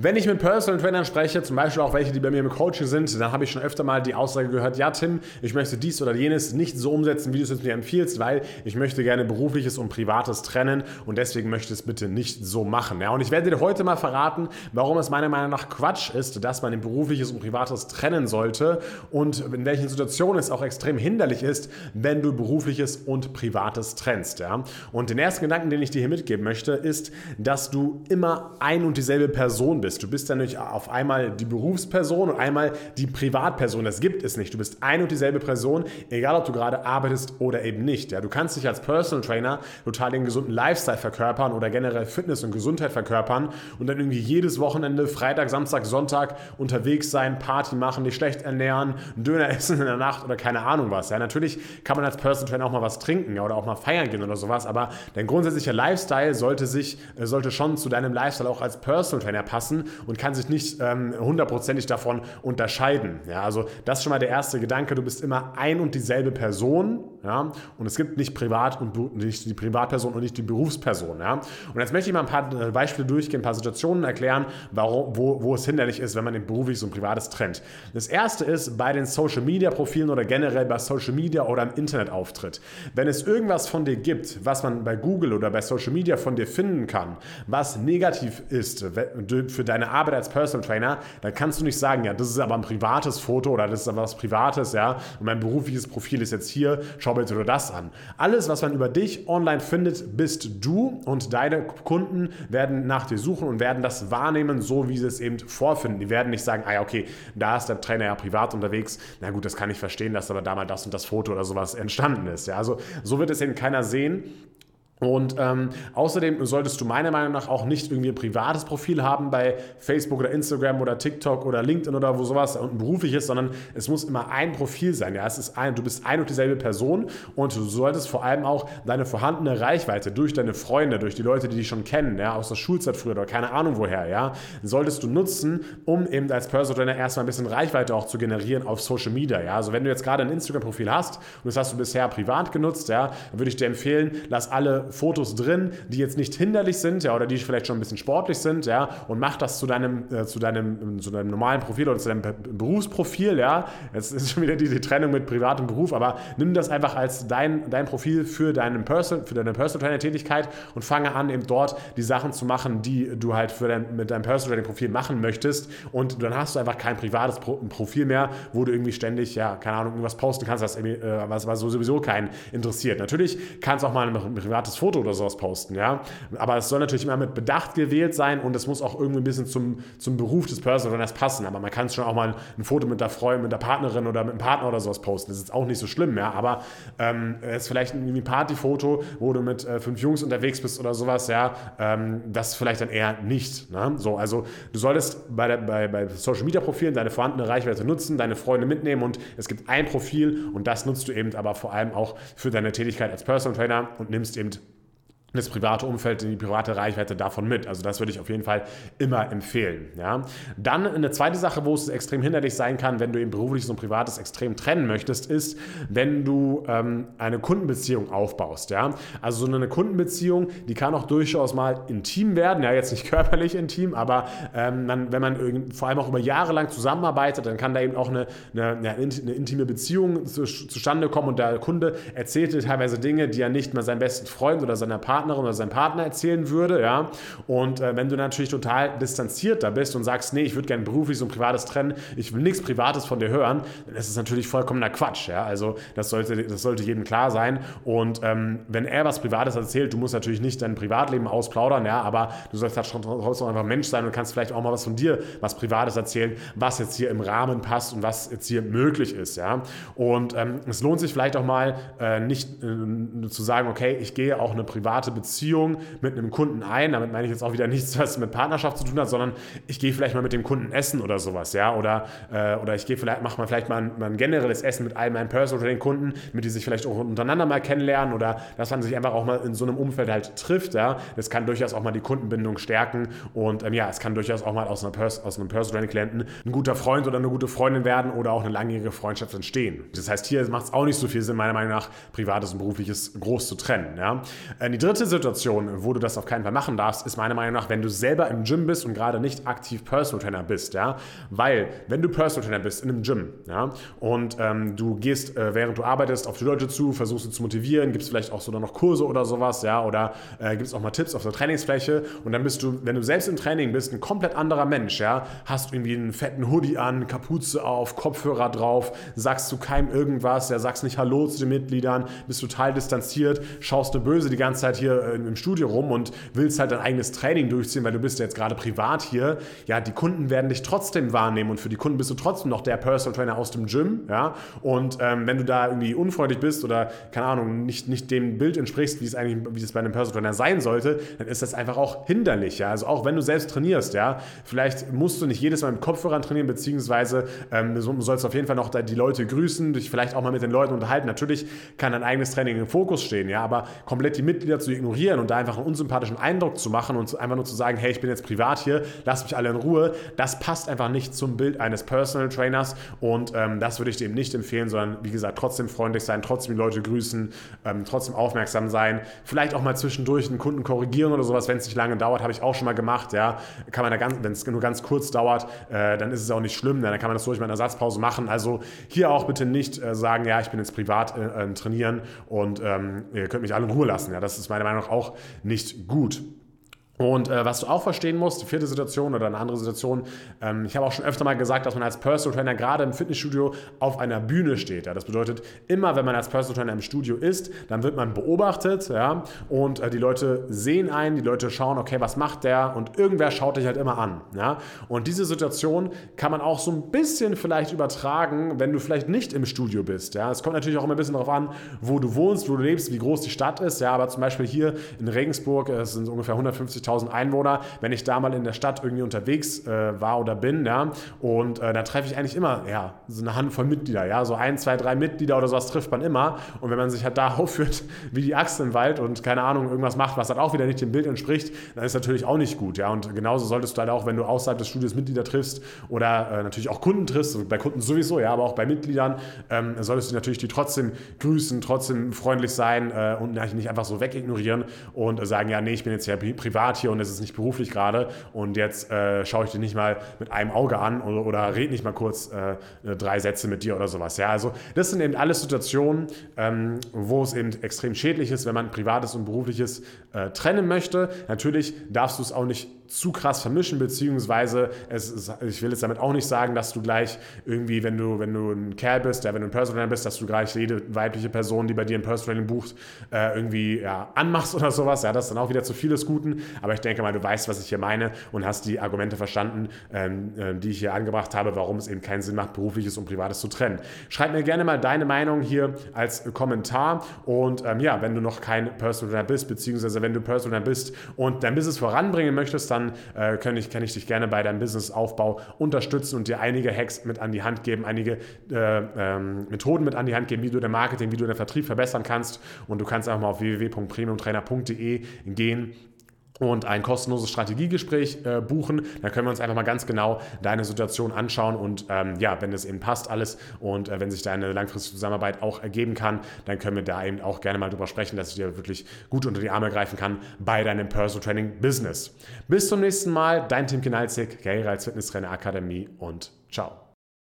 Wenn ich mit Personal Trainern spreche, zum Beispiel auch welche, die bei mir im Coaching sind, dann habe ich schon öfter mal die Aussage gehört, ja Tim, ich möchte dies oder jenes nicht so umsetzen, wie du es mir empfiehlst, weil ich möchte gerne berufliches und privates trennen und deswegen möchte ich es bitte nicht so machen. Ja, und ich werde dir heute mal verraten, warum es meiner Meinung nach Quatsch ist, dass man berufliches und privates trennen sollte und in welchen Situationen es auch extrem hinderlich ist, wenn du berufliches und privates trennst. Ja? Und den ersten Gedanken, den ich dir hier mitgeben möchte, ist, dass du immer ein und dieselbe Person bist. Du bist dann nicht auf einmal die Berufsperson und einmal die Privatperson. Das gibt es nicht. Du bist ein und dieselbe Person, egal ob du gerade arbeitest oder eben nicht. Ja? Du kannst dich als Personal Trainer total den gesunden Lifestyle verkörpern oder generell Fitness und Gesundheit verkörpern und dann irgendwie jedes Wochenende, Freitag, Samstag, Sonntag unterwegs sein, Party machen, dich schlecht ernähren, Döner essen in der Nacht oder keine Ahnung was. Ja? Natürlich kann man als Personal Trainer auch mal was trinken oder auch mal feiern gehen oder sowas, aber dein grundsätzlicher Lifestyle sollte sich, äh, sollte schon zu deinem Lifestyle auch als Personal Trainer passen und kann sich nicht ähm, hundertprozentig davon unterscheiden. Ja, also das ist schon mal der erste Gedanke. Du bist immer ein und dieselbe Person, ja, und es gibt nicht privat und nicht die Privatperson und nicht die Berufsperson, ja. Und jetzt möchte ich mal ein paar äh, Beispiele durchgehen, ein paar Situationen erklären, warum, wo, wo es hinderlich ist, wenn man den berufliches und privates trennt. Das erste ist bei den Social Media Profilen oder generell bei Social Media oder im Internet auftritt. Wenn es irgendwas von dir gibt, was man bei Google oder bei Social Media von dir finden kann, was negativ ist für deine Arbeit als Personal Trainer, dann kannst du nicht sagen, ja, das ist aber ein privates Foto oder das ist aber was Privates, ja, und mein berufliches Profil ist jetzt hier, schau bitte nur das an. Alles, was man über dich online findet, bist du und deine Kunden werden nach dir suchen und werden das wahrnehmen, so wie sie es eben vorfinden. Die werden nicht sagen, ah ja, okay, da ist der Trainer ja privat unterwegs. Na gut, das kann ich verstehen, dass aber da mal das und das Foto oder sowas entstanden ist. Ja, also so wird es eben keiner sehen. Und ähm, außerdem solltest du meiner Meinung nach auch nicht irgendwie ein privates Profil haben bei Facebook oder Instagram oder TikTok oder LinkedIn oder wo sowas und beruflich ist, sondern es muss immer ein Profil sein. Ja, es ist ein, du bist ein und dieselbe Person und du solltest vor allem auch deine vorhandene Reichweite durch deine Freunde, durch die Leute, die dich schon kennen, ja, aus der Schulzeit früher oder keine Ahnung woher, ja, solltest du nutzen, um eben als Personal Trainer erstmal ein bisschen Reichweite auch zu generieren auf Social Media. Ja, also wenn du jetzt gerade ein Instagram-Profil hast und das hast du bisher privat genutzt, ja, würde ich dir empfehlen, lass alle Fotos drin, die jetzt nicht hinderlich sind, ja, oder die vielleicht schon ein bisschen sportlich sind, ja, und mach das zu deinem, äh, zu deinem, zu deinem normalen Profil oder zu deinem Berufsprofil, ja. Jetzt ist schon wieder die, die Trennung mit privatem Beruf, aber nimm das einfach als dein, dein Profil für, deinen Person, für deine Personal Trainer Tätigkeit und fange an, eben dort die Sachen zu machen, die du halt für dein, mit deinem Personal Training Profil machen möchtest und dann hast du einfach kein privates Pro Profil mehr, wo du irgendwie ständig, ja, keine Ahnung, irgendwas posten kannst, was, äh, was, was sowieso keinen interessiert. Natürlich kannst du auch mal ein privates Foto oder sowas posten, ja. Aber es soll natürlich immer mit Bedacht gewählt sein und es muss auch irgendwie ein bisschen zum, zum Beruf des Personal Trainers passen. Aber man kann schon auch mal ein Foto mit der Freundin, mit der Partnerin oder mit dem Partner oder sowas posten. Das ist auch nicht so schlimm, ja. Aber ähm, es ist vielleicht ein Partyfoto, wo du mit äh, fünf Jungs unterwegs bist oder sowas, ja. Ähm, das vielleicht dann eher nicht. Ne? So, also du solltest bei, der, bei, bei Social Media Profilen deine vorhandene Reichweite nutzen, deine Freunde mitnehmen und es gibt ein Profil und das nutzt du eben aber vor allem auch für deine Tätigkeit als Personal Trainer und nimmst eben das private Umfeld, die private Reichweite davon mit. Also das würde ich auf jeden Fall immer empfehlen. Ja. Dann eine zweite Sache, wo es extrem hinderlich sein kann, wenn du eben berufliches und privates extrem trennen möchtest, ist, wenn du ähm, eine Kundenbeziehung aufbaust. Ja. Also so eine Kundenbeziehung, die kann auch durchaus mal intim werden, ja jetzt nicht körperlich intim, aber ähm, man, wenn man vor allem auch über Jahre lang zusammenarbeitet, dann kann da eben auch eine, eine, eine intime Beziehung zu, zustande kommen und der Kunde erzählt dir teilweise Dinge, die er nicht mal seinem besten Freund oder seiner Partnerin Partnerin oder seinem Partner erzählen würde, ja. Und äh, wenn du natürlich total distanzierter bist und sagst, nee, ich würde gerne beruflich so ein privates trennen, ich will nichts Privates von dir hören, dann ist es natürlich vollkommener Quatsch, ja. Also das sollte, das sollte jedem klar sein. Und ähm, wenn er was Privates erzählt, du musst natürlich nicht dein Privatleben ausplaudern, ja, aber du sollst halt trotzdem einfach Mensch sein und kannst vielleicht auch mal was von dir, was Privates erzählen, was jetzt hier im Rahmen passt und was jetzt hier möglich ist, ja. Und ähm, es lohnt sich vielleicht auch mal äh, nicht äh, zu sagen, okay, ich gehe auch eine private private Beziehung mit einem Kunden ein. Damit meine ich jetzt auch wieder nichts, was mit Partnerschaft zu tun hat, sondern ich gehe vielleicht mal mit dem Kunden essen oder sowas, ja. Oder, äh, oder ich gehe vielleicht, mache mal vielleicht mal ein, mal ein, generelles Essen mit all meinen Personal oder den Kunden, mit die sich vielleicht auch untereinander mal kennenlernen oder dass man sich einfach auch mal in so einem Umfeld halt trifft, ja. Das kann durchaus auch mal die Kundenbindung stärken und ähm, ja, es kann durchaus auch mal aus, einer Pers aus einem Personal Klienten ein guter Freund oder eine gute Freundin werden oder auch eine langjährige Freundschaft entstehen. Das heißt, hier macht es auch nicht so viel Sinn, meiner Meinung nach, privates und berufliches groß zu trennen, ja. Äh, die dritte dritte Situation, wo du das auf keinen Fall machen darfst, ist meiner Meinung nach, wenn du selber im Gym bist und gerade nicht aktiv Personal Trainer bist, ja, weil wenn du Personal Trainer bist in einem Gym, ja, und ähm, du gehst, äh, während du arbeitest, auf die Leute zu, versuchst sie zu motivieren, gibst vielleicht auch so noch Kurse oder sowas, ja, oder äh, gibst auch mal Tipps auf der Trainingsfläche und dann bist du, wenn du selbst im Training bist, ein komplett anderer Mensch, ja, hast irgendwie einen fetten Hoodie an, Kapuze auf, Kopfhörer drauf, sagst zu keinem irgendwas, ja, sagst nicht Hallo zu den Mitgliedern, bist total distanziert, schaust du böse die ganze Zeit hier äh, im Studio rum und willst halt dein eigenes Training durchziehen, weil du bist ja jetzt gerade privat hier, ja, die Kunden werden dich trotzdem wahrnehmen und für die Kunden bist du trotzdem noch der Personal Trainer aus dem Gym, ja, und ähm, wenn du da irgendwie unfreundlich bist oder, keine Ahnung, nicht, nicht dem Bild entsprichst, wie es eigentlich, wie es bei einem Personal Trainer sein sollte, dann ist das einfach auch hinderlich, ja, also auch wenn du selbst trainierst, ja, vielleicht musst du nicht jedes Mal mit Kopfhörern trainieren, beziehungsweise ähm, du sollst auf jeden Fall noch die Leute grüßen, dich vielleicht auch mal mit den Leuten unterhalten, natürlich kann dein eigenes Training im Fokus stehen, ja, aber komplett die Mitglieder zu ignorieren und da einfach einen unsympathischen Eindruck zu machen und einfach nur zu sagen, hey, ich bin jetzt privat hier, lasst mich alle in Ruhe, das passt einfach nicht zum Bild eines Personal Trainers und ähm, das würde ich eben nicht empfehlen, sondern wie gesagt, trotzdem freundlich sein, trotzdem die Leute grüßen, ähm, trotzdem aufmerksam sein, vielleicht auch mal zwischendurch einen Kunden korrigieren oder sowas, wenn es nicht lange dauert, habe ich auch schon mal gemacht, ja, kann man da ganz, wenn es nur ganz kurz dauert, äh, dann ist es auch nicht schlimm, dann kann man das durch meine Ersatzpause machen, also hier auch bitte nicht äh, sagen, ja, ich bin jetzt privat äh, äh trainieren und ähm, ihr könnt mich alle in Ruhe lassen, ja, das ist meiner Meinung nach auch nicht gut. Und äh, was du auch verstehen musst, die vierte Situation oder eine andere Situation, ähm, ich habe auch schon öfter mal gesagt, dass man als Personal Trainer gerade im Fitnessstudio auf einer Bühne steht. Ja? Das bedeutet, immer wenn man als Personal Trainer im Studio ist, dann wird man beobachtet ja? und äh, die Leute sehen einen, die Leute schauen, okay, was macht der und irgendwer schaut dich halt immer an. Ja? Und diese Situation kann man auch so ein bisschen vielleicht übertragen, wenn du vielleicht nicht im Studio bist. Ja? Es kommt natürlich auch immer ein bisschen darauf an, wo du wohnst, wo du lebst, wie groß die Stadt ist. Ja? Aber zum Beispiel hier in Regensburg, es sind ungefähr 150 50.000 Einwohner, wenn ich da mal in der Stadt irgendwie unterwegs äh, war oder bin, ja, und äh, da treffe ich eigentlich immer, ja, so eine Handvoll Mitglieder, ja, so ein, zwei, drei Mitglieder oder sowas trifft man immer. Und wenn man sich halt da aufführt wie die Axt im Wald und keine Ahnung, irgendwas macht, was halt auch wieder nicht dem Bild entspricht, dann ist natürlich auch nicht gut, ja. Und genauso solltest du halt auch, wenn du außerhalb des Studios Mitglieder triffst oder äh, natürlich auch Kunden triffst, bei Kunden sowieso, ja, aber auch bei Mitgliedern, ähm, solltest du natürlich die trotzdem grüßen, trotzdem freundlich sein äh, und nicht einfach so wegignorieren und sagen, ja, nee, ich bin jetzt ja privat hier und es ist nicht beruflich gerade und jetzt äh, schaue ich dir nicht mal mit einem Auge an oder, oder rede nicht mal kurz äh, drei Sätze mit dir oder sowas. Ja, also das sind eben alles Situationen, ähm, wo es eben extrem schädlich ist, wenn man privates und berufliches äh, trennen möchte. Natürlich darfst du es auch nicht zu krass vermischen, beziehungsweise es ist, ich will jetzt damit auch nicht sagen, dass du gleich irgendwie, wenn du, wenn du ein Kerl bist, ja, wenn du ein Personal bist, dass du gleich jede weibliche Person, die bei dir ein Personal bucht, äh, irgendwie ja, anmachst oder sowas. Ja, das ist dann auch wieder zu viel des Guten. Aber ich denke mal, du weißt, was ich hier meine und hast die Argumente verstanden, ähm, äh, die ich hier angebracht habe, warum es eben keinen Sinn macht, berufliches und privates zu trennen. Schreib mir gerne mal deine Meinung hier als Kommentar und ähm, ja, wenn du noch kein Personal bist, beziehungsweise wenn du Personal bist und dein Business voranbringen möchtest, dann dann äh, kann, ich, kann ich dich gerne bei deinem Businessaufbau unterstützen und dir einige Hacks mit an die Hand geben, einige äh, ähm, Methoden mit an die Hand geben, wie du dein Marketing, wie du deinen Vertrieb verbessern kannst. Und du kannst einfach mal auf www.premiumtrainer.de gehen und ein kostenloses Strategiegespräch äh, buchen. Da können wir uns einfach mal ganz genau deine Situation anschauen und ähm, ja, wenn es eben passt alles und äh, wenn sich deine langfristige Zusammenarbeit auch ergeben kann, dann können wir da eben auch gerne mal drüber sprechen, dass ich dir wirklich gut unter die Arme greifen kann bei deinem Personal Training Business. Bis zum nächsten Mal, dein Tim Kinalzig, Karriere als Fitnesstrainer Akademie und ciao.